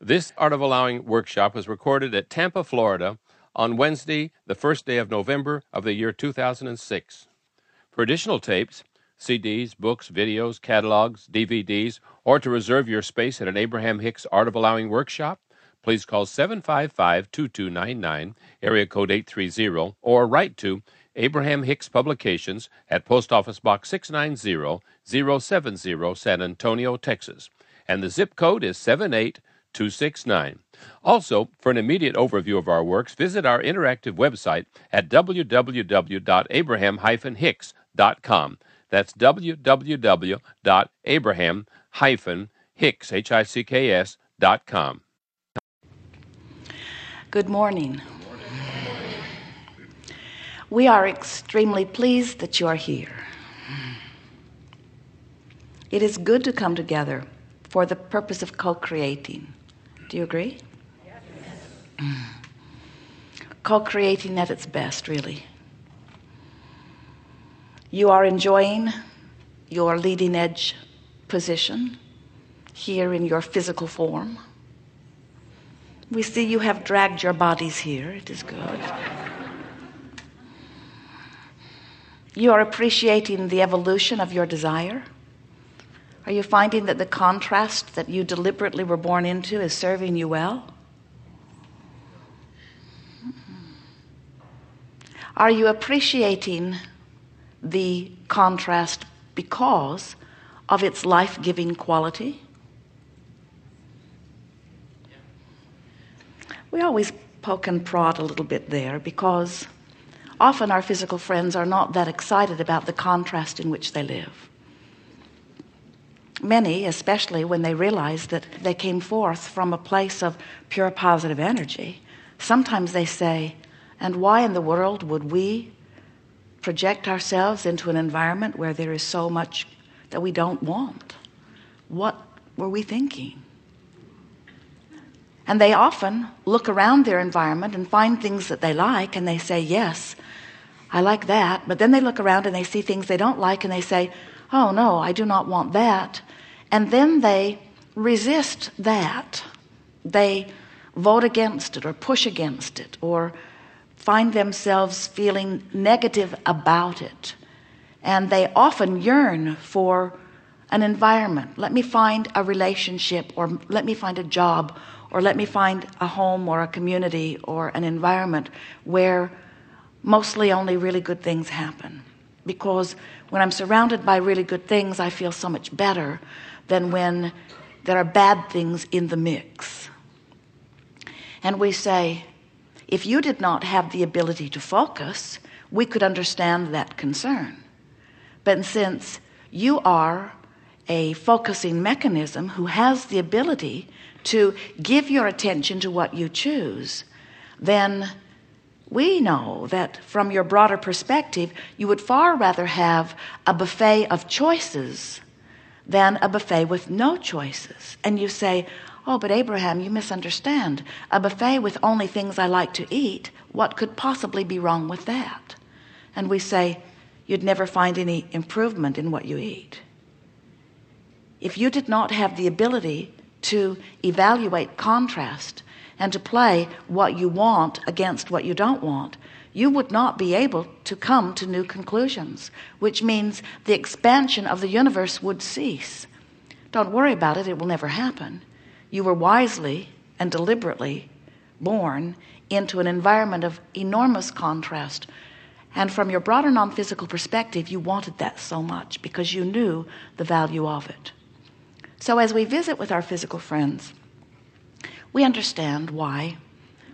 This Art of Allowing workshop was recorded at Tampa, Florida on Wednesday, the first day of November of the year 2006. For additional tapes, CDs, books, videos, catalogs, DVDs, or to reserve your space at an Abraham Hicks Art of Allowing workshop, please call 755 2299, area code 830, or write to Abraham Hicks Publications at Post Office Box 690 070, San Antonio, Texas. And the zip code is 78269. Also, for an immediate overview of our works, visit our interactive website at www.abraham-hicks.com. That's www.abraham-hicks.com. Good morning. We are extremely pleased that you are here. It is good to come together for the purpose of co-creating. Do you agree? Yes. Co-creating at its best, really. You are enjoying your leading edge position here in your physical form. We see you have dragged your bodies here. It is good. You are appreciating the evolution of your desire. Are you finding that the contrast that you deliberately were born into is serving you well? Are you appreciating the contrast because of its life-giving quality? We always poke and prod a little bit there because often our physical friends are not that excited about the contrast in which they live many especially when they realize that they came forth from a place of pure positive energy sometimes they say and why in the world would we project ourselves into an environment where there is so much that we don't want? What were we thinking? And they often look around their environment and find things that they like and they say yes I like that. But then they look around and they see things they don't like and they say oh no I do not want that and then they resist that. They vote against it or push against it or find themselves feeling negative about it. And they often yearn for an environment. Let me find a relationship or let me find a job or let me find a home or a community or an environment where mostly only really good things happen. Because when I'm surrounded by really good things I feel so much better than when there are bad things in the mix. And we say if you did not have the ability to focus we could understand that concern. But since you are a focusing mechanism who has the ability to give your attention to what you choose then we know that from your broader perspective you would far rather have a buffet of choices than a buffet with no choices. And you say oh but Abraham you misunderstand. A buffet with only things I like to eat what could possibly be wrong with that? And we say you'd never find any improvement in what you eat. If you did not have the ability to evaluate contrast and to play what you want against what you don't want you would not be able to come to new conclusions which means the expansion of the universe would cease. Don't worry about it. It will never happen. You were wisely and deliberately born into an environment of enormous contrast. And from your broader non-physical perspective you wanted that so much because you knew the value of it. So as we visit with our physical friends we understand why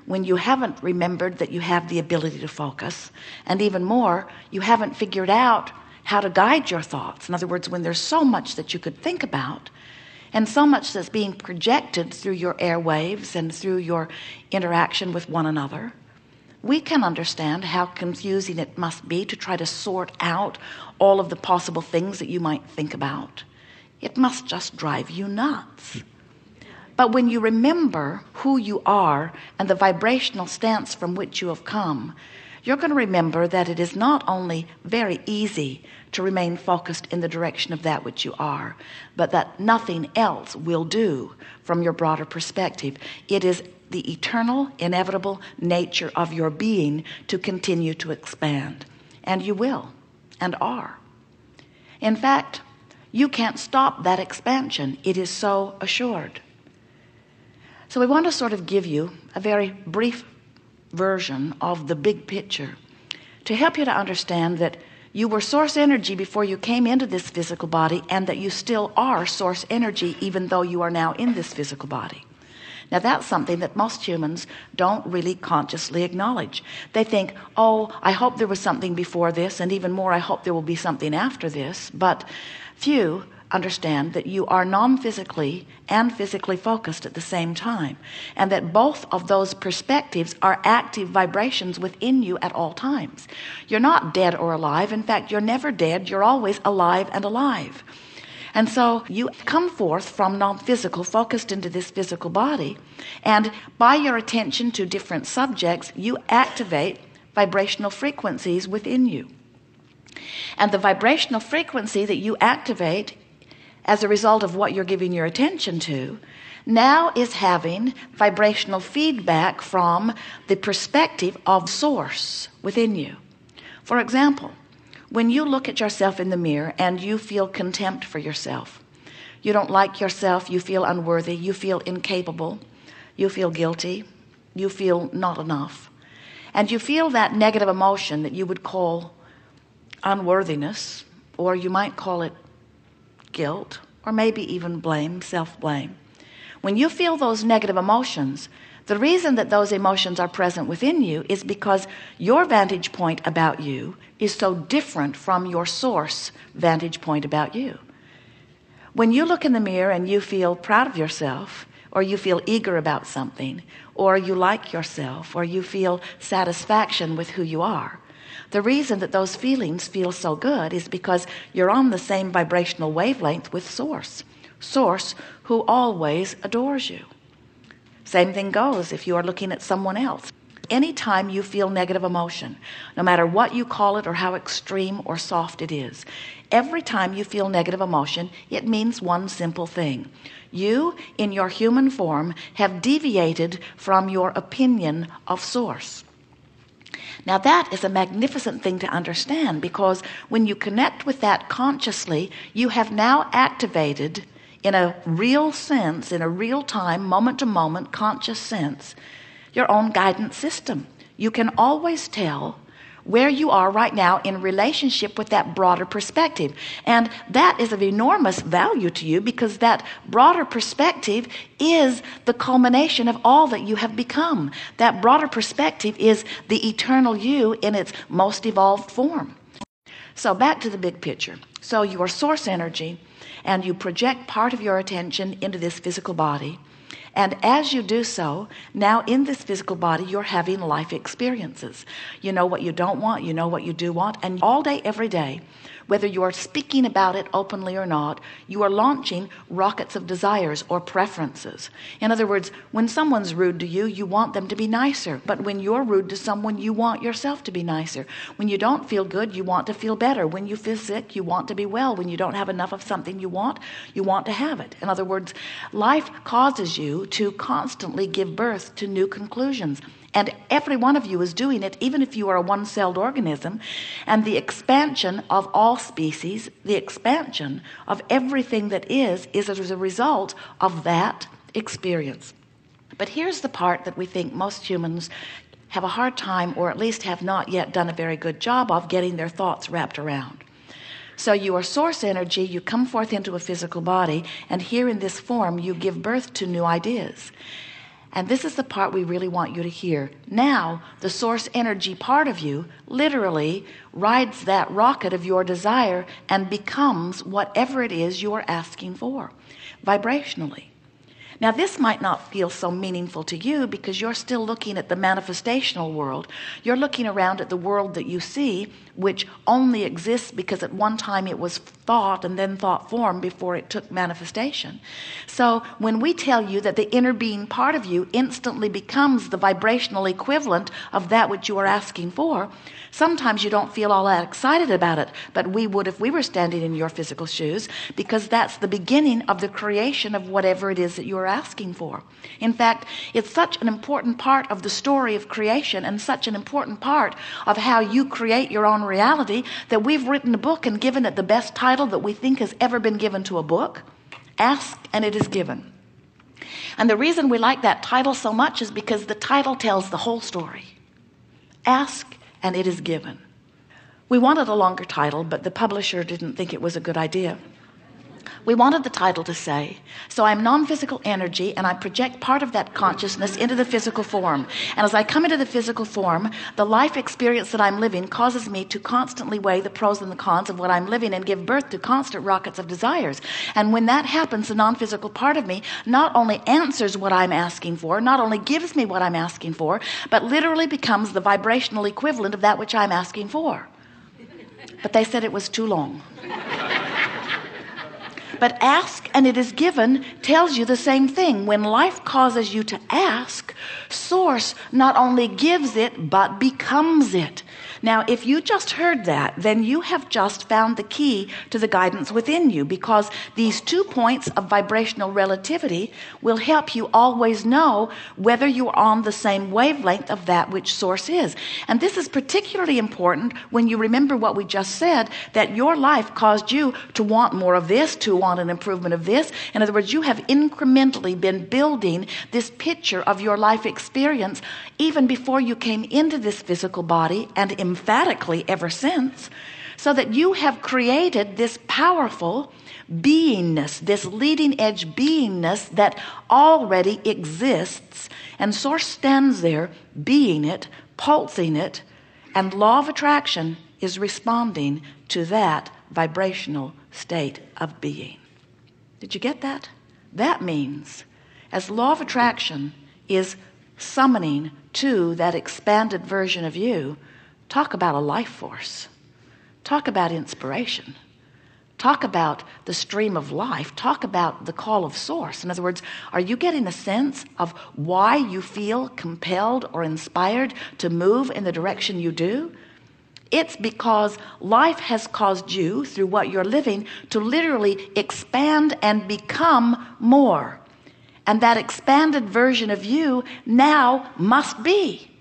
when you haven't remembered that you have the ability to focus and even more you haven't figured out how to guide your thoughts. In other words when there's so much that you could think about and so much that's being projected through your airwaves and through your interaction with one another we can understand how confusing it must be to try to sort out all of the possible things that you might think about. It must just drive you nuts but when you remember who you are and the vibrational stance from which you have come you're going to remember that it is not only very easy to remain focused in the direction of that which you are but that nothing else will do from your broader perspective. It is the eternal inevitable nature of your being to continue to expand. And you will and are. In fact you can't stop that expansion. It is so assured so we want to sort of give you a very brief version of the big picture to help you to understand that you were source energy before you came into this physical body and that you still are source energy even though you are now in this physical body. Now that's something that most humans don't really consciously acknowledge. They think oh I hope there was something before this and even more I hope there will be something after this. But few understand that you are non-physically and physically focused at the same time and that both of those perspectives are active vibrations within you at all times. You're not dead or alive. In fact you're never dead. You're always alive and alive. And so you come forth from non-physical focused into this physical body and by your attention to different subjects you activate vibrational frequencies within you. And the vibrational frequency that you activate as a result of what you're giving your attention to now is having vibrational feedback from the perspective of source within you. For example when you look at yourself in the mirror and you feel contempt for yourself you don't like yourself you feel unworthy you feel incapable you feel guilty you feel not enough and you feel that negative emotion that you would call unworthiness or you might call it guilt or maybe even blame self-blame. When you feel those negative emotions the reason that those emotions are present within you is because your vantage point about you is so different from your source vantage point about you. When you look in the mirror and you feel proud of yourself or you feel eager about something or you like yourself or you feel satisfaction with who you are the reason that those feelings feel so good is because you're on the same vibrational wavelength with source. Source who always adores you. Same thing goes if you are looking at someone else. Anytime you feel negative emotion no matter what you call it or how extreme or soft it is every time you feel negative emotion it means one simple thing. You in your human form have deviated from your opinion of source now that is a magnificent thing to understand because when you connect with that consciously you have now activated in a real sense in a real time moment to moment conscious sense your own guidance system. You can always tell where you are right now in relationship with that broader perspective. And that is of enormous value to you because that broader perspective is the culmination of all that you have become. That broader perspective is the eternal you in its most evolved form. So back to the big picture. So your source energy and you project part of your attention into this physical body and as you do so now in this physical body you're having life experiences. You know what you don't want you know what you do want and all day every day whether you are speaking about it openly or not you are launching rockets of desires or preferences. In other words when someone's rude to you you want them to be nicer. But when you're rude to someone you want yourself to be nicer. When you don't feel good you want to feel better. When you feel sick you want to be well. When you don't have enough of something you want you want to have it. In other words life causes you to constantly give birth to new conclusions and every one of you is doing it even if you are a one-celled organism. And the expansion of all species the expansion of everything that is is as a result of that experience. But here's the part that we think most humans have a hard time or at least have not yet done a very good job of getting their thoughts wrapped around. So you are source energy you come forth into a physical body and here in this form you give birth to new ideas and this is the part we really want you to hear. Now the source energy part of you literally rides that rocket of your desire and becomes whatever it is you are asking for vibrationally now this might not feel so meaningful to you because you're still looking at the manifestational world. You're looking around at the world that you see which only exists because at one time it was thought and then thought form before it took manifestation. So when we tell you that the inner being part of you instantly becomes the vibrational equivalent of that which you are asking for sometimes you don't feel all that excited about it. But we would if we were standing in your physical shoes because that's the beginning of the creation of whatever it is that you're asking for. In fact it's such an important part of the story of creation and such an important part of how you create your own reality that we've written a book and given it the best title that we think has ever been given to a book ask and it is given. And the reason we like that title so much is because the title tells the whole story. Ask and it is given. We wanted a longer title but the publisher didn't think it was a good idea we wanted the title to say so I'm non-physical energy and I project part of that consciousness into the physical form. And as I come into the physical form the life experience that I'm living causes me to constantly weigh the pros and the cons of what I'm living and give birth to constant rockets of desires. And when that happens the non-physical part of me not only answers what I'm asking for not only gives me what I'm asking for but literally becomes the vibrational equivalent of that which I'm asking for. But they said it was too long but ask and it is given tells you the same thing. When life causes you to ask source not only gives it but becomes it now if you just heard that then you have just found the key to the guidance within you because these two points of vibrational relativity will help you always know whether you're on the same wavelength of that which source is. And this is particularly important when you remember what we just said that your life caused you to want more of this to want an improvement of this. In other words you have incrementally been building this picture of your life experience even before you came into this physical body and emphatically ever since so that you have created this powerful beingness this leading edge beingness that already exists and source stands there being it pulsing it and law of attraction is responding to that vibrational state of being. Did you get that? That means as law of attraction is summoning to that expanded version of you talk about a life force. Talk about inspiration. Talk about the stream of life. Talk about the call of source. In other words are you getting a sense of why you feel compelled or inspired to move in the direction you do? It's because life has caused you through what you're living to literally expand and become more. And that expanded version of you now must be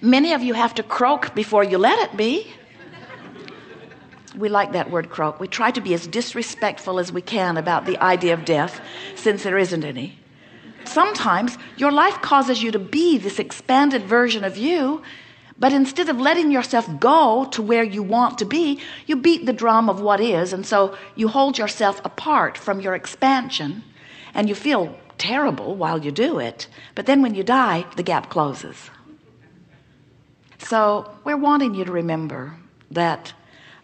Many of you have to croak before you let it be. We like that word croak. We try to be as disrespectful as we can about the idea of death since there isn't any. Sometimes your life causes you to be this expanded version of you, but instead of letting yourself go to where you want to be, you beat the drum of what is. And so you hold yourself apart from your expansion and you feel terrible while you do it. But then when you die, the gap closes. So we're wanting you to remember that,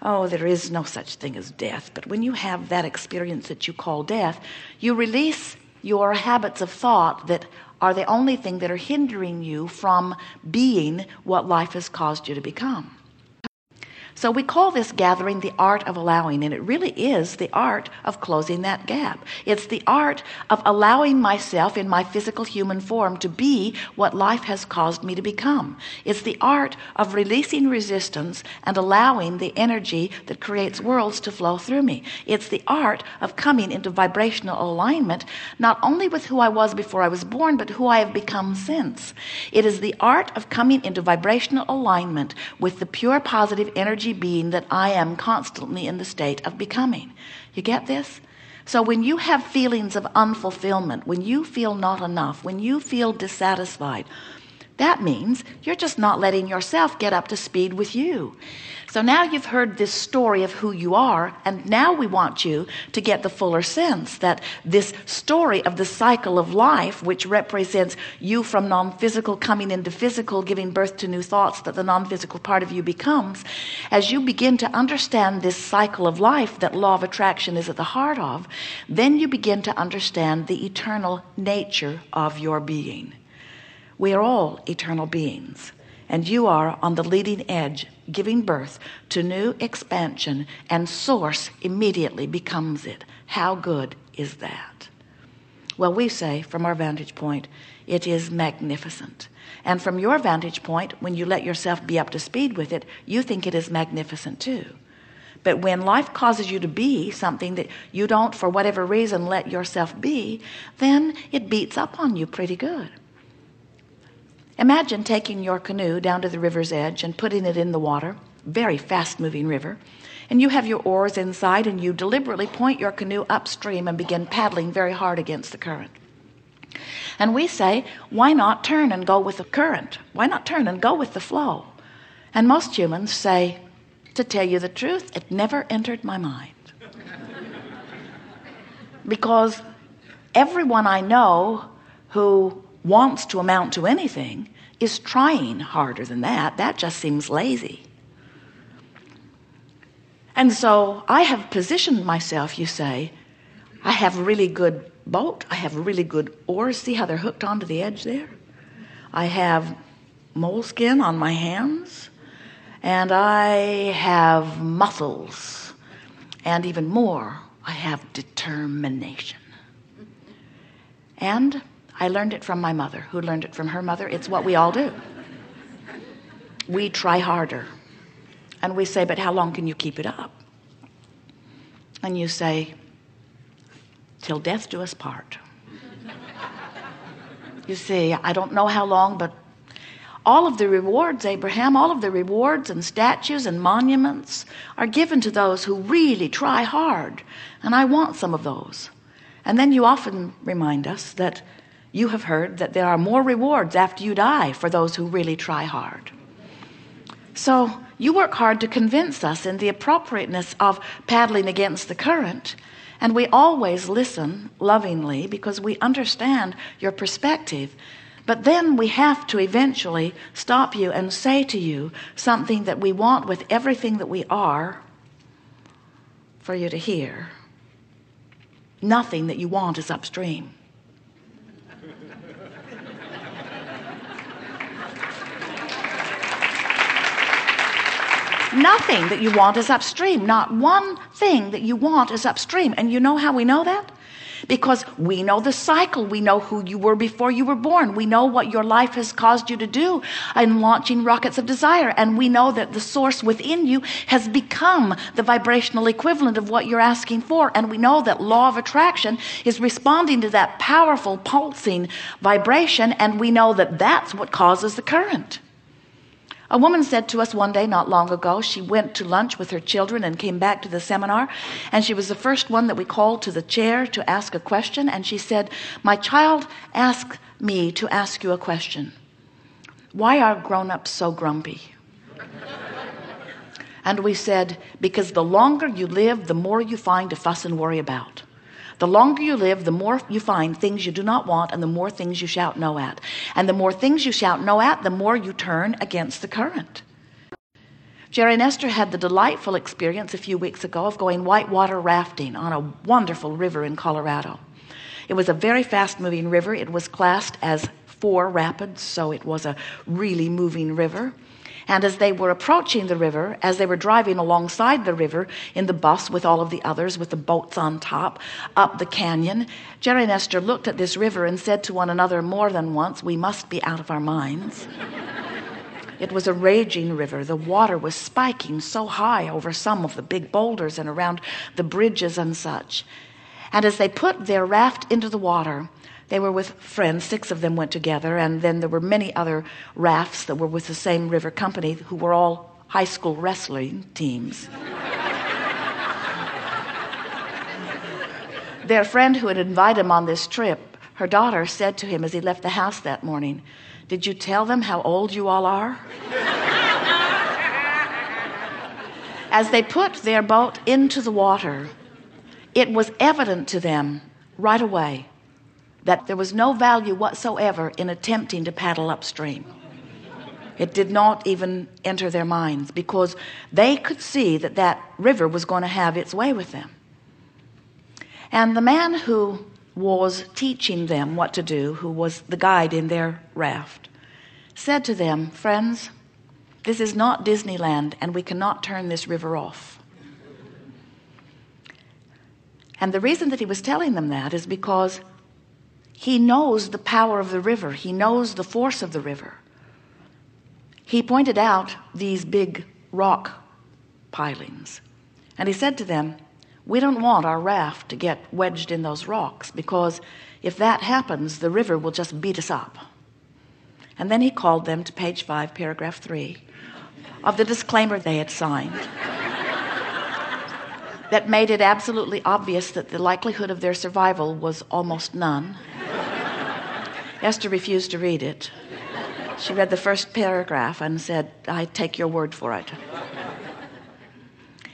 oh, there is no such thing as death. But when you have that experience that you call death, you release your habits of thought that are the only thing that are hindering you from being what life has caused you to become. So we call this gathering the art of allowing, and it really is the art of closing that gap. It's the art of allowing myself in my physical human form to be what life has caused me to become. It's the art of releasing resistance and allowing the energy that creates worlds to flow through me. It's the art of coming into vibrational alignment, not only with who I was before I was born, but who I have become since. It is the art of coming into vibrational alignment with the pure positive energy energy being that I am constantly in the state of becoming. You get this? So when you have feelings of unfulfillment, when you feel not enough, when you feel dissatisfied, that means you're just not letting yourself get up to speed with you. So now you've heard this story of who you are and now we want you to get the fuller sense that this story of the cycle of life which represents you from non-physical coming into physical giving birth to new thoughts that the non-physical part of you becomes as you begin to understand this cycle of life that law of attraction is at the heart of then you begin to understand the eternal nature of your being we are all eternal beings and you are on the leading edge giving birth to new expansion and source immediately becomes it. How good is that? Well we say from our vantage point it is magnificent. And from your vantage point when you let yourself be up to speed with it you think it is magnificent too. But when life causes you to be something that you don't for whatever reason let yourself be then it beats up on you pretty good imagine taking your canoe down to the river's edge and putting it in the water very fast moving river and you have your oars inside and you deliberately point your canoe upstream and begin paddling very hard against the current. And we say why not turn and go with the current? Why not turn and go with the flow? And most humans say to tell you the truth it never entered my mind. Because everyone I know who wants to amount to anything is trying harder than that. That just seems lazy. And so I have positioned myself you say I have really good boat I have really good oars. See how they're hooked onto the edge there? I have moleskin on my hands and I have muscles. And even more I have determination. And I learned it from my mother who learned it from her mother. It's what we all do. We try harder. And we say but how long can you keep it up? And you say till death do us part. You see I don't know how long but all of the rewards Abraham all of the rewards and statues and monuments are given to those who really try hard. And I want some of those. And then you often remind us that you have heard that there are more rewards after you die for those who really try hard. So you work hard to convince us in the appropriateness of paddling against the current and we always listen lovingly because we understand your perspective. But then we have to eventually stop you and say to you something that we want with everything that we are for you to hear. Nothing that you want is upstream nothing that you want is upstream. Not one thing that you want is upstream. And you know how we know that? Because we know the cycle. We know who you were before you were born. We know what your life has caused you to do in launching rockets of desire. And we know that the source within you has become the vibrational equivalent of what you're asking for. And we know that law of attraction is responding to that powerful pulsing vibration. And we know that that's what causes the current a woman said to us one day not long ago she went to lunch with her children and came back to the seminar and she was the first one that we called to the chair to ask a question and she said my child asked me to ask you a question. Why are grown-ups so grumpy? And we said because the longer you live the more you find to fuss and worry about the longer you live the more you find things you do not want and the more things you shout no at. And the more things you shout no at the more you turn against the current. Jerry and Esther had the delightful experience a few weeks ago of going whitewater rafting on a wonderful river in Colorado. It was a very fast moving river. It was classed as four rapids so it was a really moving river and as they were approaching the river as they were driving alongside the river in the bus with all of the others with the boats on top up the canyon Jerry and Esther looked at this river and said to one another more than once we must be out of our minds. It was a raging river. The water was spiking so high over some of the big boulders and around the bridges and such. And as they put their raft into the water they were with friends. Six of them went together. And then there were many other rafts that were with the same river company who were all high school wrestling teams. Their friend who had invited them on this trip her daughter said to him as he left the house that morning did you tell them how old you all are? As they put their boat into the water it was evident to them right away that there was no value whatsoever in attempting to paddle upstream. It did not even enter their minds because they could see that that river was going to have its way with them. And the man who was teaching them what to do who was the guide in their raft said to them friends this is not Disneyland and we cannot turn this river off. And the reason that he was telling them that is because he knows the power of the river. He knows the force of the river. He pointed out these big rock pilings. And he said to them we don't want our raft to get wedged in those rocks because if that happens the river will just beat us up. And then he called them to page 5 paragraph 3 of the disclaimer they had signed that made it absolutely obvious that the likelihood of their survival was almost none. Esther refused to read it. She read the first paragraph and said I take your word for it.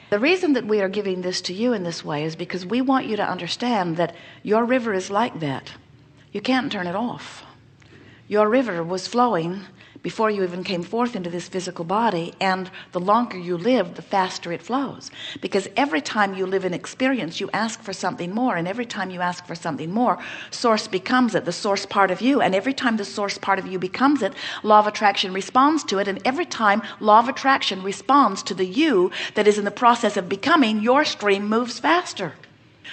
The reason that we are giving this to you in this way is because we want you to understand that your river is like that. You can't turn it off. Your river was flowing before you even came forth into this physical body and the longer you live the faster it flows. Because every time you live an experience you ask for something more and every time you ask for something more source becomes it the source part of you. And every time the source part of you becomes it law of attraction responds to it and every time law of attraction responds to the you that is in the process of becoming your stream moves faster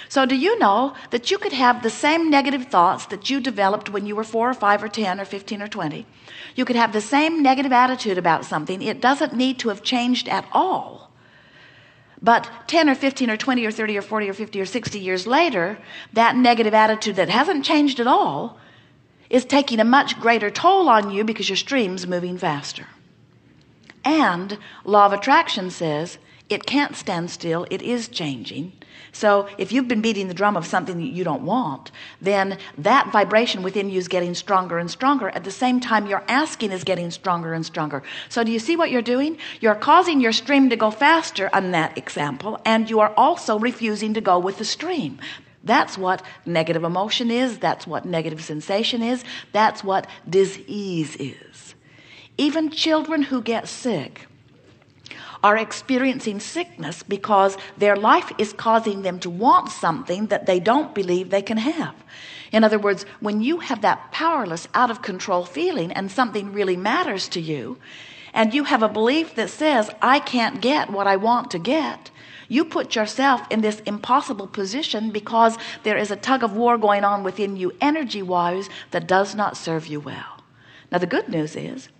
so do you know that you could have the same negative thoughts that you developed when you were four or five or 10 or 15 or 20 you could have the same negative attitude about something. It doesn't need to have changed at all. But 10 or 15 or 20 or 30 or 40 or 50 or 60 years later that negative attitude that hasn't changed at all is taking a much greater toll on you because your stream's moving faster. And law of attraction says it can't stand still. It is changing so if you've been beating the drum of something that you don't want then that vibration within you is getting stronger and stronger. At the same time your asking is getting stronger and stronger. So do you see what you're doing? You're causing your stream to go faster on that example and you are also refusing to go with the stream. That's what negative emotion is. That's what negative sensation is. That's what disease is. Even children who get sick are experiencing sickness because their life is causing them to want something that they don't believe they can have. In other words when you have that powerless out of control feeling and something really matters to you and you have a belief that says I can't get what I want to get you put yourself in this impossible position because there is a tug of war going on within you energy wise that does not serve you well. Now the good news is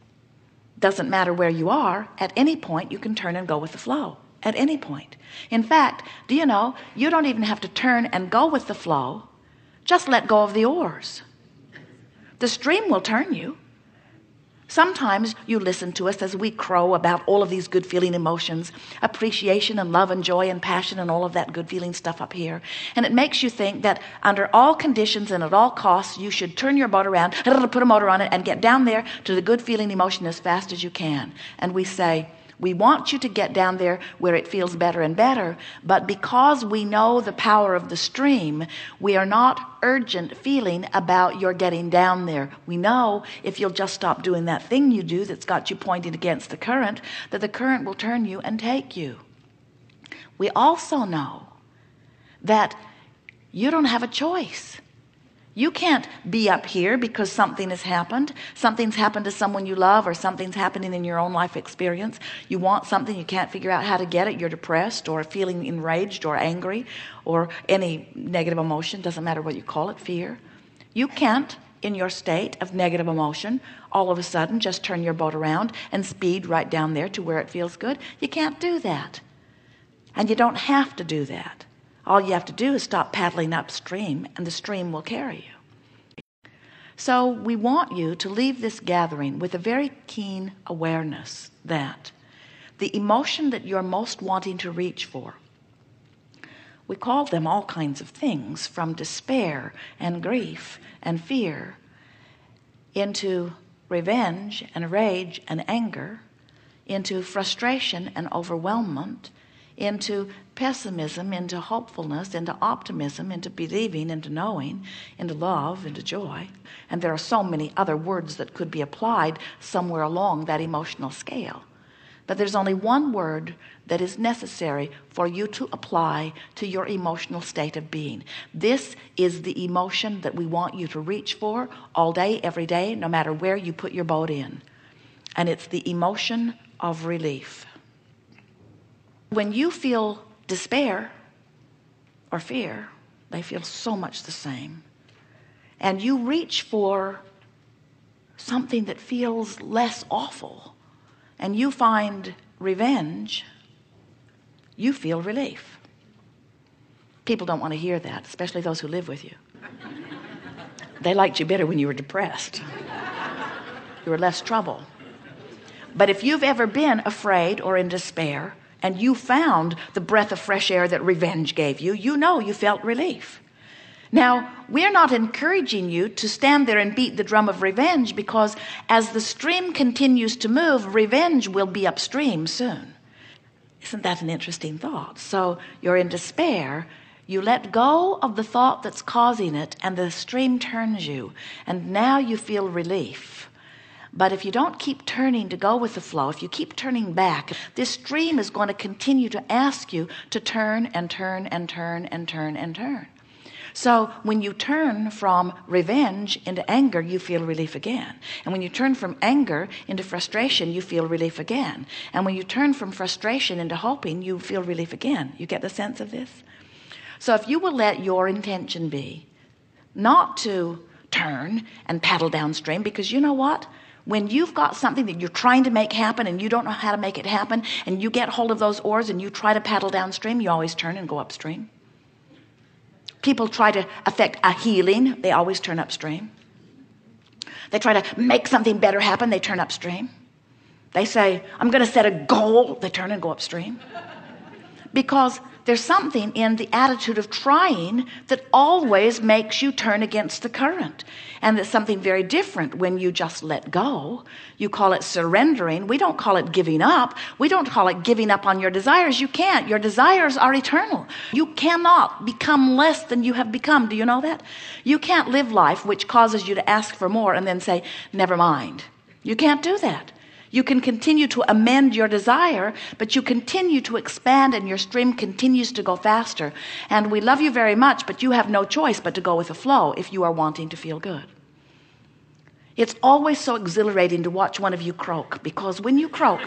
doesn't matter where you are at any point you can turn and go with the flow at any point. In fact do you know you don't even have to turn and go with the flow. Just let go of the oars. The stream will turn you Sometimes you listen to us as we crow about all of these good feeling emotions, appreciation and love and joy and passion and all of that good feeling stuff up here. And it makes you think that under all conditions and at all costs, you should turn your boat around, put a motor on it and get down there to the good feeling emotion as fast as you can. And we say, we want you to get down there where it feels better and better but because we know the power of the stream we are not urgent feeling about your getting down there. We know if you'll just stop doing that thing you do that's got you pointing against the current that the current will turn you and take you. We also know that you don't have a choice you can't be up here because something has happened. Something's happened to someone you love or something's happening in your own life experience. You want something you can't figure out how to get it. You're depressed or feeling enraged or angry or any negative emotion doesn't matter what you call it fear. You can't in your state of negative emotion all of a sudden just turn your boat around and speed right down there to where it feels good. You can't do that. And you don't have to do that all you have to do is stop paddling upstream and the stream will carry you. So we want you to leave this gathering with a very keen awareness that the emotion that you're most wanting to reach for we call them all kinds of things from despair and grief and fear into revenge and rage and anger into frustration and overwhelmment into pessimism into hopefulness into optimism into believing into knowing into love into joy. And there are so many other words that could be applied somewhere along that emotional scale. But there's only one word that is necessary for you to apply to your emotional state of being. This is the emotion that we want you to reach for all day every day no matter where you put your boat in. And it's the emotion of relief when you feel despair or fear they feel so much the same. And you reach for something that feels less awful and you find revenge you feel relief. People don't want to hear that especially those who live with you. They liked you better when you were depressed. You were less trouble. But if you've ever been afraid or in despair and you found the breath of fresh air that revenge gave you. You know you felt relief. Now we're not encouraging you to stand there and beat the drum of revenge because as the stream continues to move revenge will be upstream soon. Isn't that an interesting thought? So you're in despair. You let go of the thought that's causing it and the stream turns you. And now you feel relief but if you don't keep turning to go with the flow if you keep turning back this stream is going to continue to ask you to turn and turn and turn and turn and turn. So when you turn from revenge into anger you feel relief again. And when you turn from anger into frustration you feel relief again. And when you turn from frustration into hoping you feel relief again. You get the sense of this? So if you will let your intention be not to turn and paddle downstream because you know what when you've got something that you're trying to make happen and you don't know how to make it happen and you get hold of those oars and you try to paddle downstream you always turn and go upstream. People try to affect a healing they always turn upstream. They try to make something better happen they turn upstream. They say I'm gonna set a goal they turn and go upstream because there's something in the attitude of trying that always makes you turn against the current. And it's something very different when you just let go. You call it surrendering. We don't call it giving up. We don't call it giving up on your desires. You can't. Your desires are eternal. You cannot become less than you have become. Do you know that? You can't live life which causes you to ask for more and then say never mind. You can't do that you can continue to amend your desire but you continue to expand and your stream continues to go faster. And we love you very much but you have no choice but to go with the flow if you are wanting to feel good. It's always so exhilarating to watch one of you croak because when you croak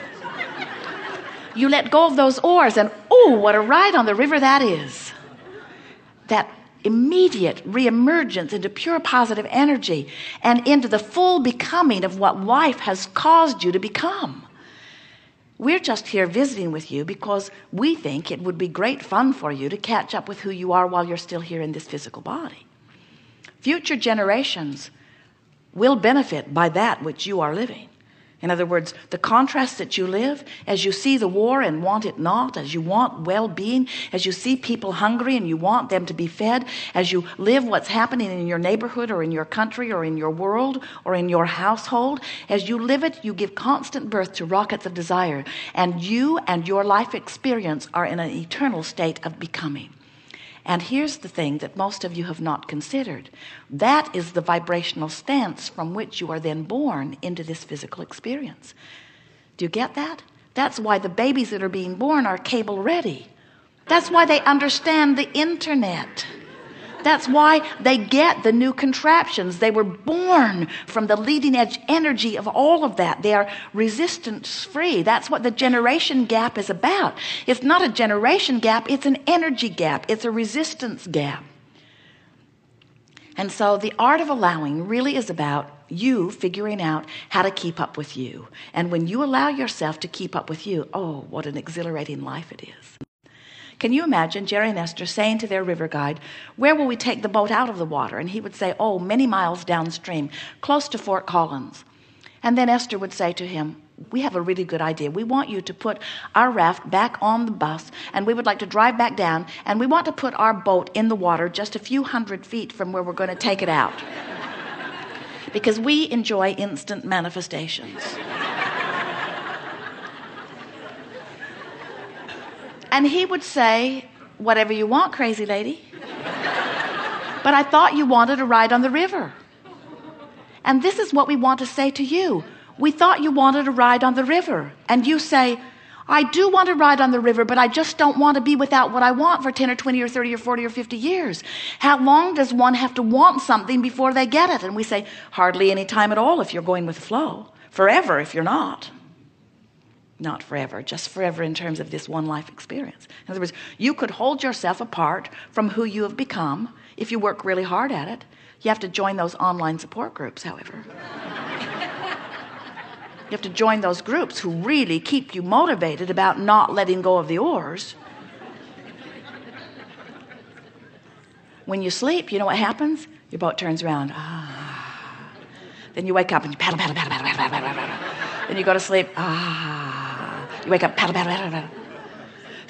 you let go of those oars and oh what a ride on the river that is. That immediate reemergence into pure positive energy and into the full becoming of what life has caused you to become. We're just here visiting with you because we think it would be great fun for you to catch up with who you are while you're still here in this physical body. Future generations will benefit by that which you are living in other words the contrast that you live as you see the war and want it not as you want well-being as you see people hungry and you want them to be fed as you live what's happening in your neighborhood or in your country or in your world or in your household as you live it you give constant birth to rockets of desire. And you and your life experience are in an eternal state of becoming and here's the thing that most of you have not considered. That is the vibrational stance from which you are then born into this physical experience. Do you get that? That's why the babies that are being born are cable ready. That's why they understand the internet that's why they get the new contraptions. They were born from the leading edge energy of all of that. They are resistance free that's what the generation gap is about. It's not a generation gap. It's an energy gap. It's a resistance gap. And so the art of allowing really is about you figuring out how to keep up with you. And when you allow yourself to keep up with you oh what an exhilarating life it is can you imagine Jerry and Esther saying to their river guide, where will we take the boat out of the water? And he would say, oh, many miles downstream, close to Fort Collins. And then Esther would say to him, we have a really good idea we want you to put our raft back on the bus and we would like to drive back down and we want to put our boat in the water just a few hundred feet from where we're going to take it out because we enjoy instant manifestations and he would say whatever you want crazy lady. But I thought you wanted a ride on the river. And this is what we want to say to you. We thought you wanted a ride on the river. And you say I do want to ride on the river but I just don't want to be without what I want for 10 or 20 or 30 or 40 or 50 years. How long does one have to want something before they get it? And we say hardly any time at all if you're going with the flow. Forever if you're not not forever just forever in terms of this one life experience. In other words you could hold yourself apart from who you have become if you work really hard at it. You have to join those online support groups however. You have to join those groups who really keep you motivated about not letting go of the oars. When you sleep you know what happens? Your boat turns around. Ah. then you wake up and you paddle paddle paddle paddle paddle paddle, paddle. then you go to sleep. Ah. You wake up paddle paddle paddle paddle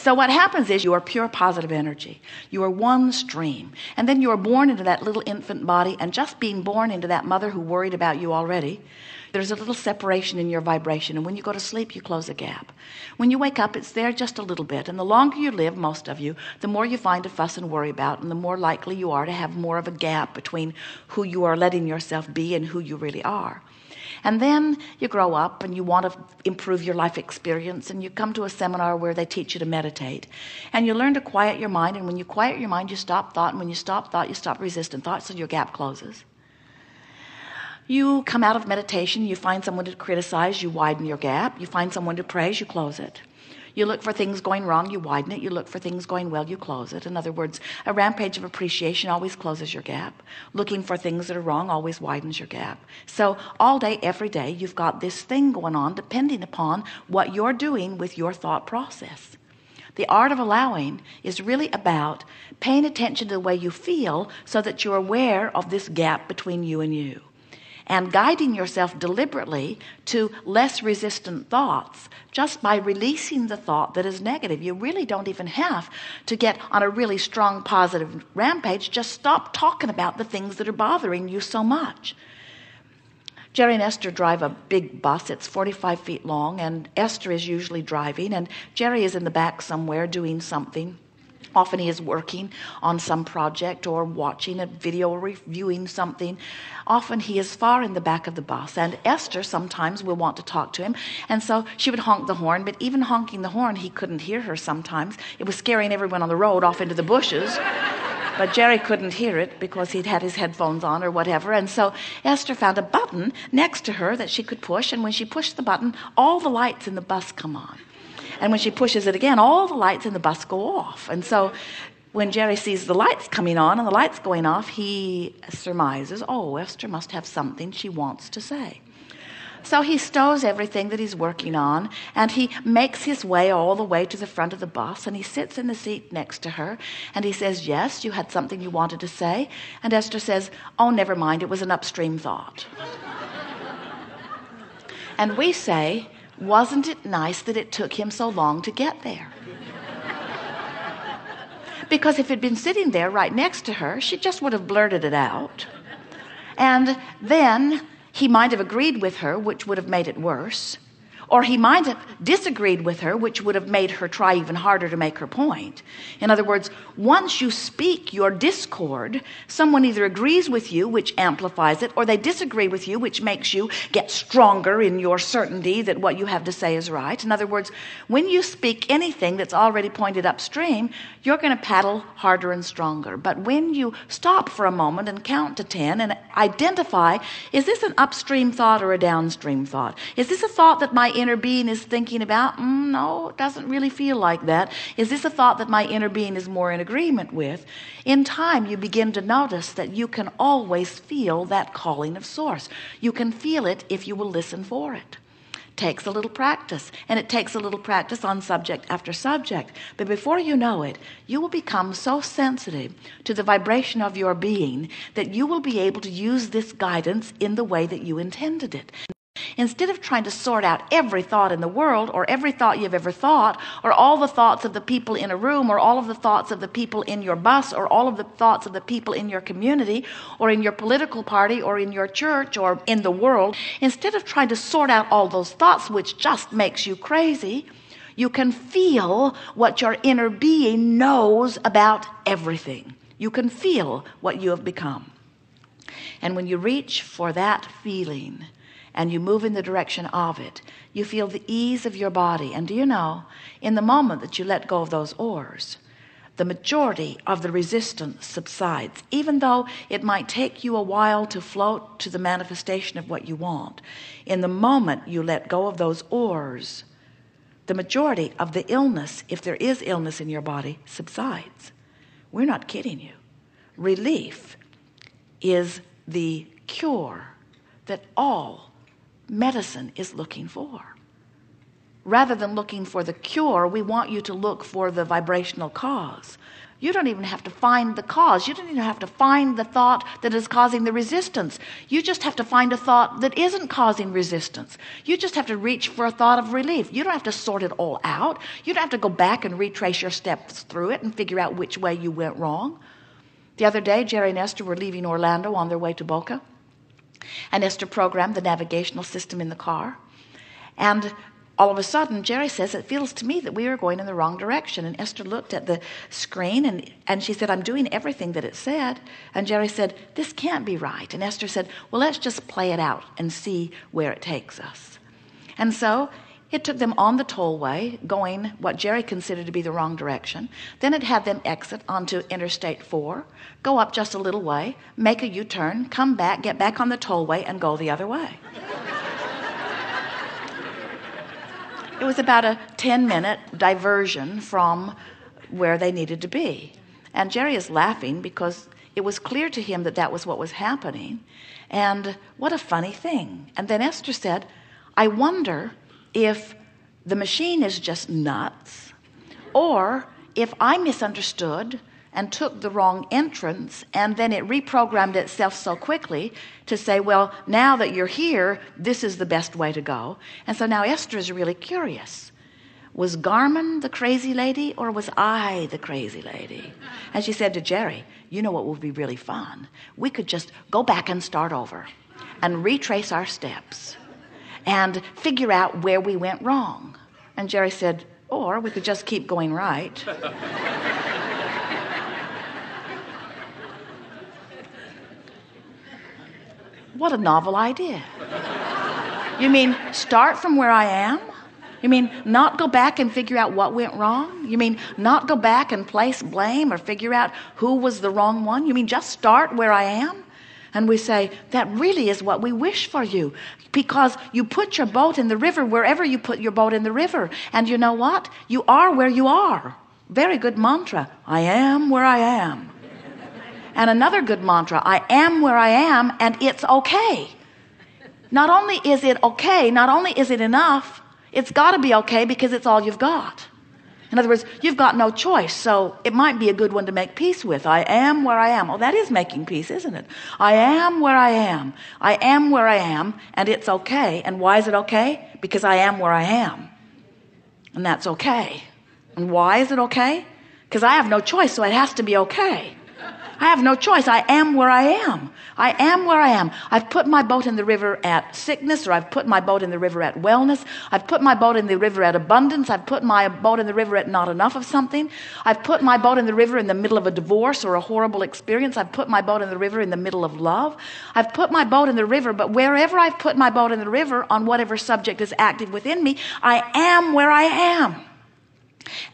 so what happens is you are pure positive energy. You are one stream. And then you are born into that little infant body and just being born into that mother who worried about you already, there's a little separation in your vibration. And when you go to sleep, you close a gap. When you wake up, it's there just a little bit. And the longer you live, most of you, the more you find to fuss and worry about, and the more likely you are to have more of a gap between who you are letting yourself be and who you really are and then you grow up and you want to improve your life experience and you come to a seminar where they teach you to meditate and you learn to quiet your mind and when you quiet your mind you stop thought and when you stop thought you stop resistant thought so your gap closes you come out of meditation you find someone to criticize you widen your gap. You find someone to praise you close it. You look for things going wrong you widen it. You look for things going well you close it. In other words a rampage of appreciation always closes your gap. Looking for things that are wrong always widens your gap. So all day every day you've got this thing going on depending upon what you're doing with your thought process. The art of allowing is really about paying attention to the way you feel so that you're aware of this gap between you and you and guiding yourself deliberately to less resistant thoughts just by releasing the thought that is negative. You really don't even have to get on a really strong positive rampage. Just stop talking about the things that are bothering you so much. Jerry and Esther drive a big bus. It's 45 feet long and Esther is usually driving and Jerry is in the back somewhere doing something often he is working on some project or watching a video or reviewing something often he is far in the back of the bus. And Esther sometimes will want to talk to him. And so she would honk the horn but even honking the horn he couldn't hear her sometimes. It was scaring everyone on the road off into the bushes. But Jerry couldn't hear it because he'd had his headphones on or whatever. And so Esther found a button next to her that she could push. And when she pushed the button all the lights in the bus come on and when she pushes it again all the lights in the bus go off. And so when Jerry sees the lights coming on and the lights going off he surmises oh Esther must have something she wants to say. So he stows everything that he's working on and he makes his way all the way to the front of the bus and he sits in the seat next to her and he says yes you had something you wanted to say. And Esther says oh never mind. It was an upstream thought. And we say wasn't it nice that it took him so long to get there? Because if he'd been sitting there right next to her she just would have blurted it out. And then he might have agreed with her which would have made it worse or he might have disagreed with her which would have made her try even harder to make her point. In other words once you speak your discord someone either agrees with you which amplifies it or they disagree with you which makes you get stronger in your certainty that what you have to say is right. In other words when you speak anything that's already pointed upstream you're going to paddle harder and stronger. But when you stop for a moment and count to 10 and identify is this an upstream thought or a downstream thought? Is this a thought that my inner being is thinking about mm, no it doesn't really feel like that. Is this a thought that my inner being is more in agreement with? In time you begin to notice that you can always feel that calling of source. You can feel it if you will listen for it. Takes a little practice and it takes a little practice on subject after subject. But before you know it you will become so sensitive to the vibration of your being that you will be able to use this guidance in the way that you intended it instead of trying to sort out every thought in the world or every thought you've ever thought or all the thoughts of the people in a room or all of the thoughts of the people in your bus or all of the thoughts of the people in your community or in your political party or in your church or in the world instead of trying to sort out all those thoughts which just makes you crazy you can feel what your inner being knows about everything. You can feel what you have become. And when you reach for that feeling and you move in the direction of it you feel the ease of your body. And do you know in the moment that you let go of those oars the majority of the resistance subsides even though it might take you a while to float to the manifestation of what you want. In the moment you let go of those oars the majority of the illness if there is illness in your body subsides. We're not kidding you. Relief is the cure that all medicine is looking for. Rather than looking for the cure we want you to look for the vibrational cause. You don't even have to find the cause. You don't even have to find the thought that is causing the resistance. You just have to find a thought that isn't causing resistance. You just have to reach for a thought of relief. You don't have to sort it all out. You don't have to go back and retrace your steps through it and figure out which way you went wrong. The other day Jerry and Esther were leaving Orlando on their way to Boca and Esther programmed the navigational system in the car. And all of a sudden Jerry says it feels to me that we are going in the wrong direction. And Esther looked at the screen and and she said I'm doing everything that it said. And Jerry said this can't be right. And Esther said well let's just play it out and see where it takes us. And so it took them on the tollway going what Jerry considered to be the wrong direction. Then it had them exit onto interstate 4 go up just a little way make a u-turn come back get back on the tollway and go the other way. It was about a 10 minute diversion from where they needed to be. And Jerry is laughing because it was clear to him that that was what was happening. And what a funny thing. And then Esther said I wonder if the machine is just nuts or if I misunderstood and took the wrong entrance and then it reprogrammed itself so quickly to say well now that you're here this is the best way to go. And so now Esther is really curious. Was Garmin the crazy lady or was I the crazy lady? And she said to Jerry you know what would be really fun? We could just go back and start over and retrace our steps and figure out where we went wrong. And Jerry said or we could just keep going right. What a novel idea. You mean start from where I am? You mean not go back and figure out what went wrong? You mean not go back and place blame or figure out who was the wrong one? You mean just start where I am and we say that really is what we wish for you because you put your boat in the river wherever you put your boat in the river. And you know what? You are where you are. Very good mantra. I am where I am. And another good mantra I am where I am and it's okay. Not only is it okay not only is it enough it's got to be okay because it's all you've got in other words you've got no choice so it might be a good one to make peace with. I am where I am. Oh that is making peace isn't it? I am where I am. I am where I am and it's okay. And why is it okay? Because I am where I am. And that's okay. And why is it okay? Because I have no choice so it has to be okay I have no choice I am where I am I am where I am I've put my boat in the river at sickness or I've put my boat in the river at wellness I've put my boat in the river at abundance I've put my boat in the river at not enough of something I've put my boat in the river in the middle of a divorce or a horrible experience I've put my boat in the river in the middle of love I've put my boat in the river but wherever I've put my boat in the river on whatever subject is active within me I am where I am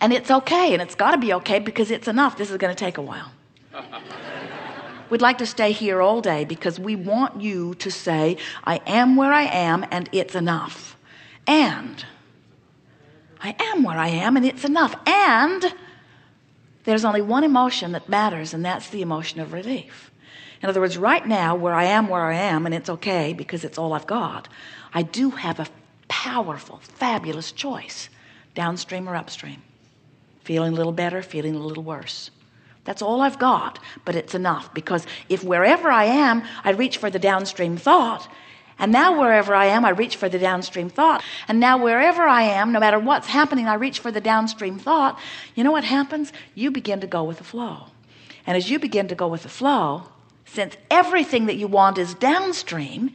and it's okay and it's got to be okay because it's enough this is going to take a while We'd like to stay here all day because we want you to say, I am where I am and it's enough. And I am where I am and it's enough. And there's only one emotion that matters, and that's the emotion of relief. In other words, right now, where I am where I am, and it's okay because it's all I've got, I do have a powerful, fabulous choice downstream or upstream. Feeling a little better, feeling a little worse. That's all I've got, but it's enough because if wherever I am, I reach for the downstream thought. And now wherever I am I reach for the downstream thought. And now wherever I am no matter what's happening I reach for the downstream thought. You know what happens? You begin to go with the flow. And as you begin to go with the flow since everything that you want is downstream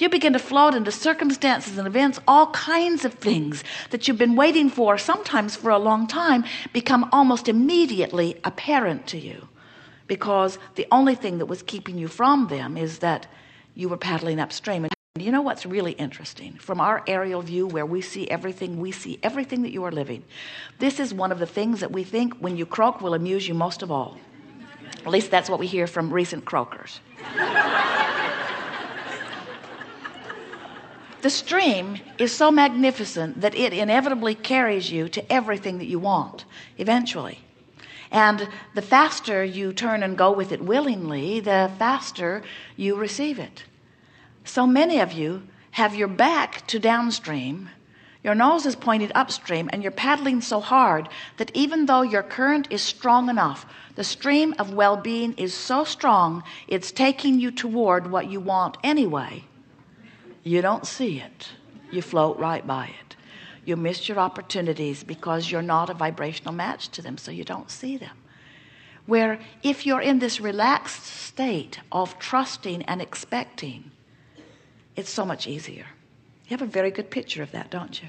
you begin to float into circumstances and events all kinds of things that you've been waiting for sometimes for a long time become almost immediately apparent to you. Because the only thing that was keeping you from them is that you were paddling upstream. And you know what's really interesting? From our aerial view where we see everything we see everything that you are living. This is one of the things that we think when you croak will amuse you most of all. At least that's what we hear from recent croakers the stream is so magnificent that it inevitably carries you to everything that you want eventually. And the faster you turn and go with it willingly the faster you receive it. So many of you have your back to downstream your nose is pointed upstream and you're paddling so hard that even though your current is strong enough the stream of well-being is so strong it's taking you toward what you want anyway you don't see it. You float right by it. You miss your opportunities because you're not a vibrational match to them so you don't see them. Where if you're in this relaxed state of trusting and expecting it's so much easier. You have a very good picture of that don't you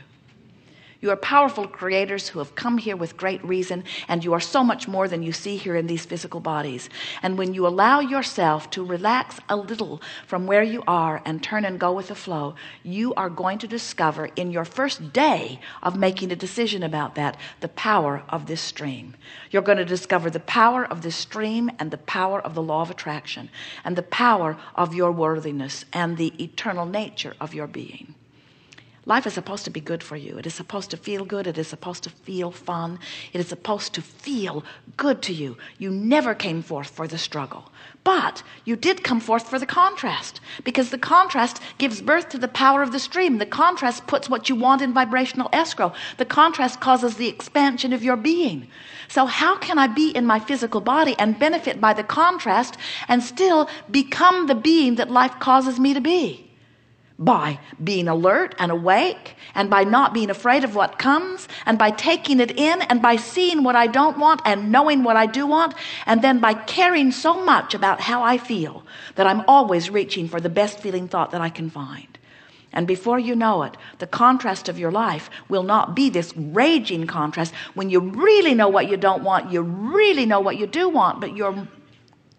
you are powerful creators who have come here with great reason and you are so much more than you see here in these physical bodies. And when you allow yourself to relax a little from where you are and turn and go with the flow you are going to discover in your first day of making a decision about that the power of this stream. You're going to discover the power of this stream and the power of the law of attraction and the power of your worthiness and the eternal nature of your being life is supposed to be good for you. It is supposed to feel good. It is supposed to feel fun. It is supposed to feel good to you. You never came forth for the struggle. But you did come forth for the contrast because the contrast gives birth to the power of the stream. The contrast puts what you want in vibrational escrow. The contrast causes the expansion of your being. So how can I be in my physical body and benefit by the contrast and still become the being that life causes me to be by being alert and awake and by not being afraid of what comes and by taking it in and by seeing what I don't want and knowing what I do want and then by caring so much about how I feel that I'm always reaching for the best feeling thought that I can find. And before you know it the contrast of your life will not be this raging contrast. When you really know what you don't want you really know what you do want but you're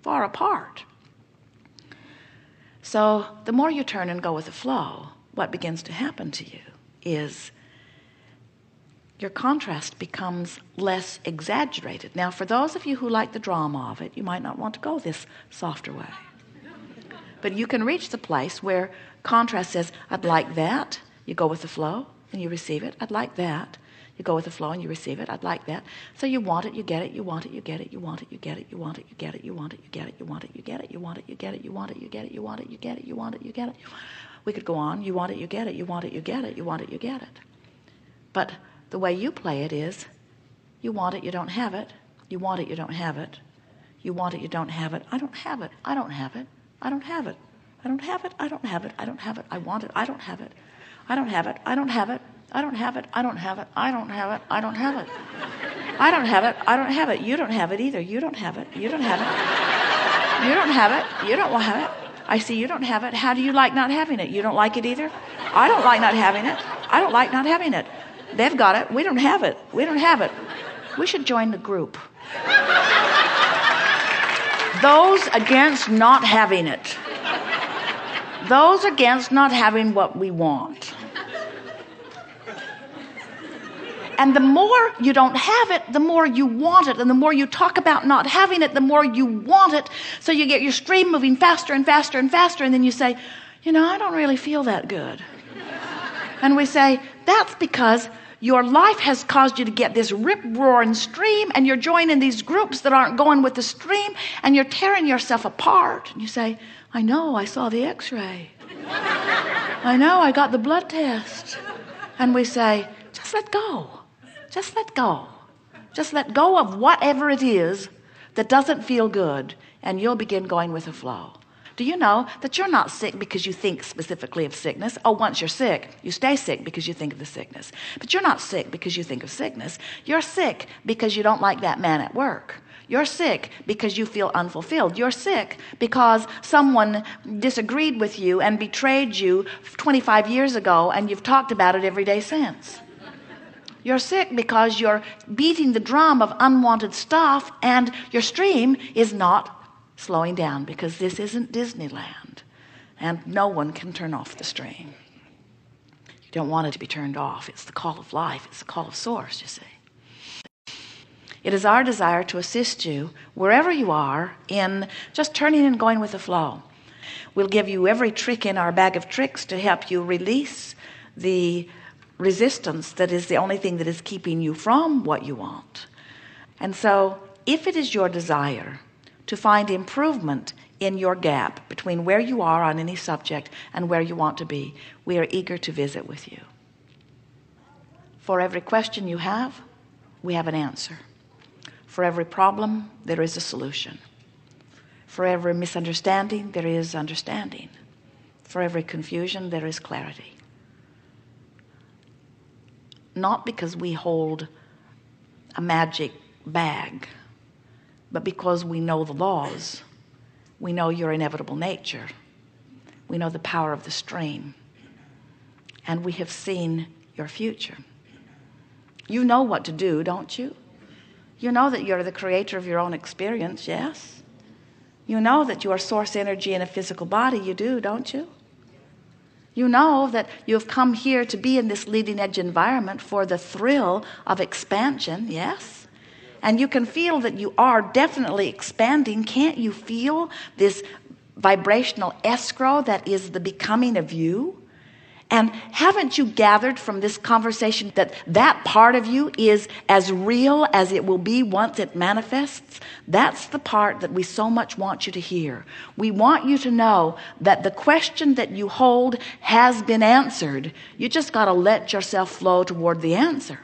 far apart so the more you turn and go with the flow what begins to happen to you is your contrast becomes less exaggerated. Now for those of you who like the drama of it you might not want to go this softer way. But you can reach the place where contrast says I'd like that you go with the flow and you receive it I'd like that you go with the flow and you receive it I'd like that so you want it you get it you want it you get it you want it you get it you want it you get it you want it you get it you want it you get it you want it you get it you want it you get it you want it you get it you want it you get it we could go on you want it you get it you want it you get it you want it you get it but the way you play it is you want it you don't have it you want it you don't have it you want it you don't have it I don't have it I don't have it I don't have it I don't have it I don't have it I don't have it I want it I don't have it I don't have it I don't have it I don't have it. I don't have it. I don't have it. I don't have it. I don't have it. I don't have it. You don't have it either. You don't have it. You don't have it. You don't have it. You don't have it. I see you don't have it. How do you like not having it? You don't like it either? I don't like not having it. I don't like not having it. They've got it. We don't have it. We don't have it. We should join the group. Those against not having it. Those against not having what we want. And the more you don't have it the more you want it. And the more you talk about not having it the more you want it. So you get your stream moving faster and faster and faster. And then you say you know I don't really feel that good. And we say that's because your life has caused you to get this rip roaring stream and you're joining these groups that aren't going with the stream and you're tearing yourself apart. And you say I know I saw the x-ray. I know I got the blood test. And we say just let go just let go. Just let go of whatever it is that doesn't feel good and you'll begin going with the flow. do you know that you're not sick because you think specifically of sickness? Oh once you're sick you stay sick because you think of the sickness. But you're not sick because you think of sickness. You're sick because you don't like that man at work. You're sick because you feel unfulfilled. You're sick because someone disagreed with you and betrayed you 25 years ago and you've talked about it every day since you're sick because you're beating the drum of unwanted stuff and your stream is not slowing down because this isn't Disneyland. And no one can turn off the stream. You don't want it to be turned off. It's the call of life. It's the call of source you see. It is our desire to assist you wherever you are in just turning and going with the flow. We'll give you every trick in our bag of tricks to help you release the resistance that is the only thing that is keeping you from what you want. And so if it is your desire to find improvement in your gap between where you are on any subject and where you want to be we are eager to visit with you. For every question you have we have an answer. For every problem there is a solution. For every misunderstanding there is understanding. For every confusion there is clarity not because we hold a magic bag but because we know the laws. We know your inevitable nature. We know the power of the stream. And we have seen your future. You know what to do don't you? You know that you're the creator of your own experience yes? You know that you are source energy in a physical body you do don't you you know that you have come here to be in this leading edge environment for the thrill of expansion yes? And you can feel that you are definitely expanding. Can't you feel this vibrational escrow that is the becoming of you and haven't you gathered from this conversation that that part of you is as real as it will be once it manifests? That's the part that we so much want you to hear. We want you to know that the question that you hold has been answered. You just got to let yourself flow toward the answer.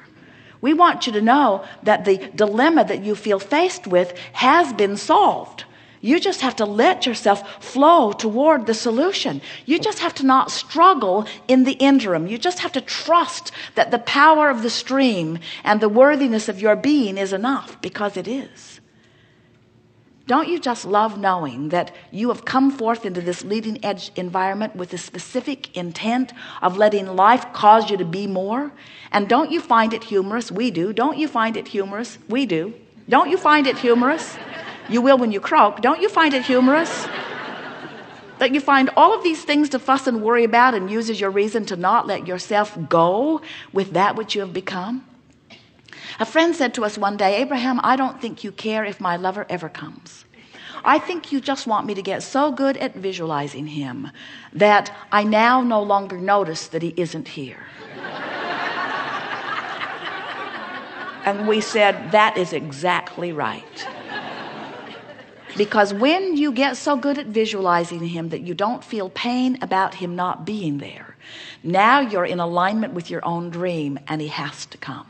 We want you to know that the dilemma that you feel faced with has been solved you just have to let yourself flow toward the solution. You just have to not struggle in the interim. You just have to trust that the power of the stream and the worthiness of your being is enough because it is. Don't you just love knowing that you have come forth into this leading edge environment with the specific intent of letting life cause you to be more? And don't you find it humorous? We do. Don't you find it humorous? We do. Don't you find it humorous you will when you croak. Don't you find it humorous? that you find all of these things to fuss and worry about and use as your reason to not let yourself go with that which you have become? A friend said to us one day, Abraham, I don't think you care if my lover ever comes. I think you just want me to get so good at visualizing him that I now no longer notice that he isn't here. and we said, That is exactly right because when you get so good at visualizing him that you don't feel pain about him not being there now you're in alignment with your own dream and he has to come.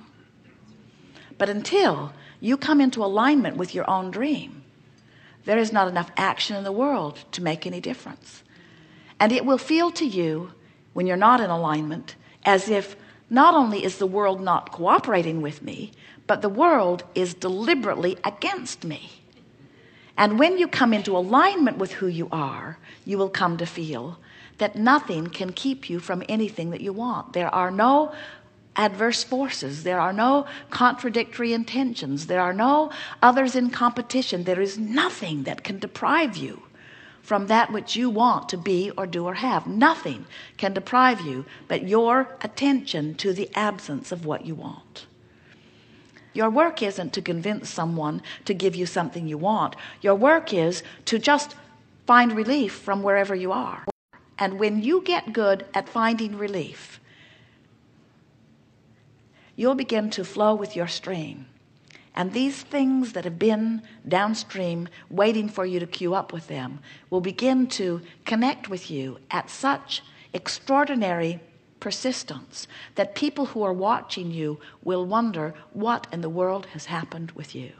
But until you come into alignment with your own dream there is not enough action in the world to make any difference. And it will feel to you when you're not in alignment as if not only is the world not cooperating with me but the world is deliberately against me and when you come into alignment with who you are, you will come to feel that nothing can keep you from anything that you want. There are no adverse forces. There are no contradictory intentions. There are no others in competition. There is nothing that can deprive you from that which you want to be or do or have. Nothing can deprive you but your attention to the absence of what you want. Your work isn't to convince someone to give you something you want. Your work is to just find relief from wherever you are. And when you get good at finding relief, you'll begin to flow with your stream. And these things that have been downstream waiting for you to queue up with them will begin to connect with you at such extraordinary persistence that people who are watching you will wonder what in the world has happened with you.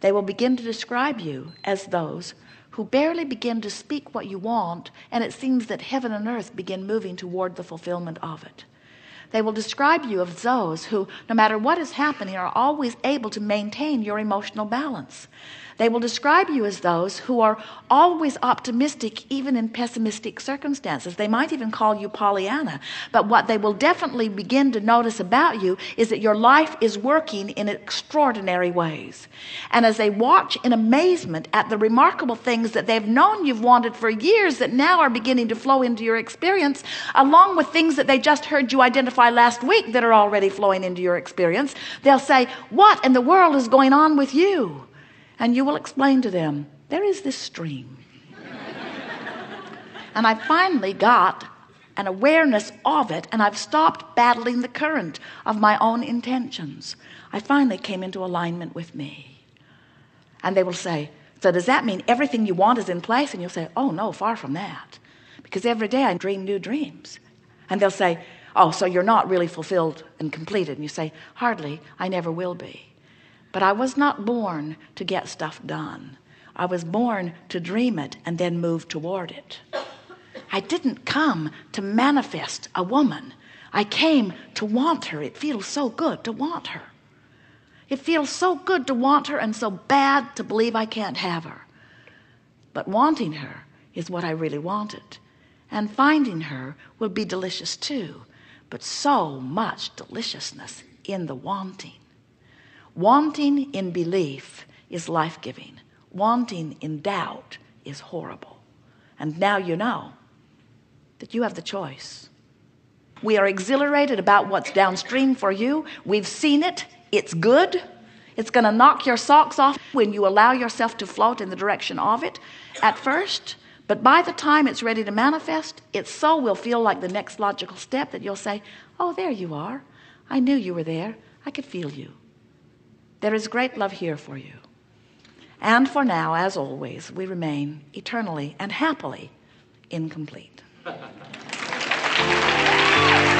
They will begin to describe you as those who barely begin to speak what you want and it seems that heaven and earth begin moving toward the fulfillment of it. They will describe you as those who no matter what is happening are always able to maintain your emotional balance they will describe you as those who are always optimistic even in pessimistic circumstances. They might even call you Pollyanna but what they will definitely begin to notice about you is that your life is working in extraordinary ways. And as they watch in amazement at the remarkable things that they've known you've wanted for years that now are beginning to flow into your experience along with things that they just heard you identify last week that are already flowing into your experience they'll say what in the world is going on with you and you will explain to them there is this stream. And I finally got an awareness of it and I've stopped battling the current of my own intentions. I finally came into alignment with me. And they will say so does that mean everything you want is in place? And you'll say oh no far from that. Because every day I dream new dreams. And they'll say oh so you're not really fulfilled and completed. And you say hardly. I never will be but I was not born to get stuff done. I was born to dream it and then move toward it. I didn't come to manifest a woman. I came to want her. It feels so good to want her. It feels so good to want her and so bad to believe I can't have her. But wanting her is what I really wanted. And finding her will be delicious too but so much deliciousness in the wanting wanting in belief is life-giving. Wanting in doubt is horrible. And now you know that you have the choice. We are exhilarated about what's downstream for you. We've seen it. It's good. It's going to knock your socks off when you allow yourself to float in the direction of it at first. But by the time it's ready to manifest it so will feel like the next logical step that you'll say oh there you are. I knew you were there. I could feel you there is great love here for you. And for now, as always, we remain eternally and happily incomplete.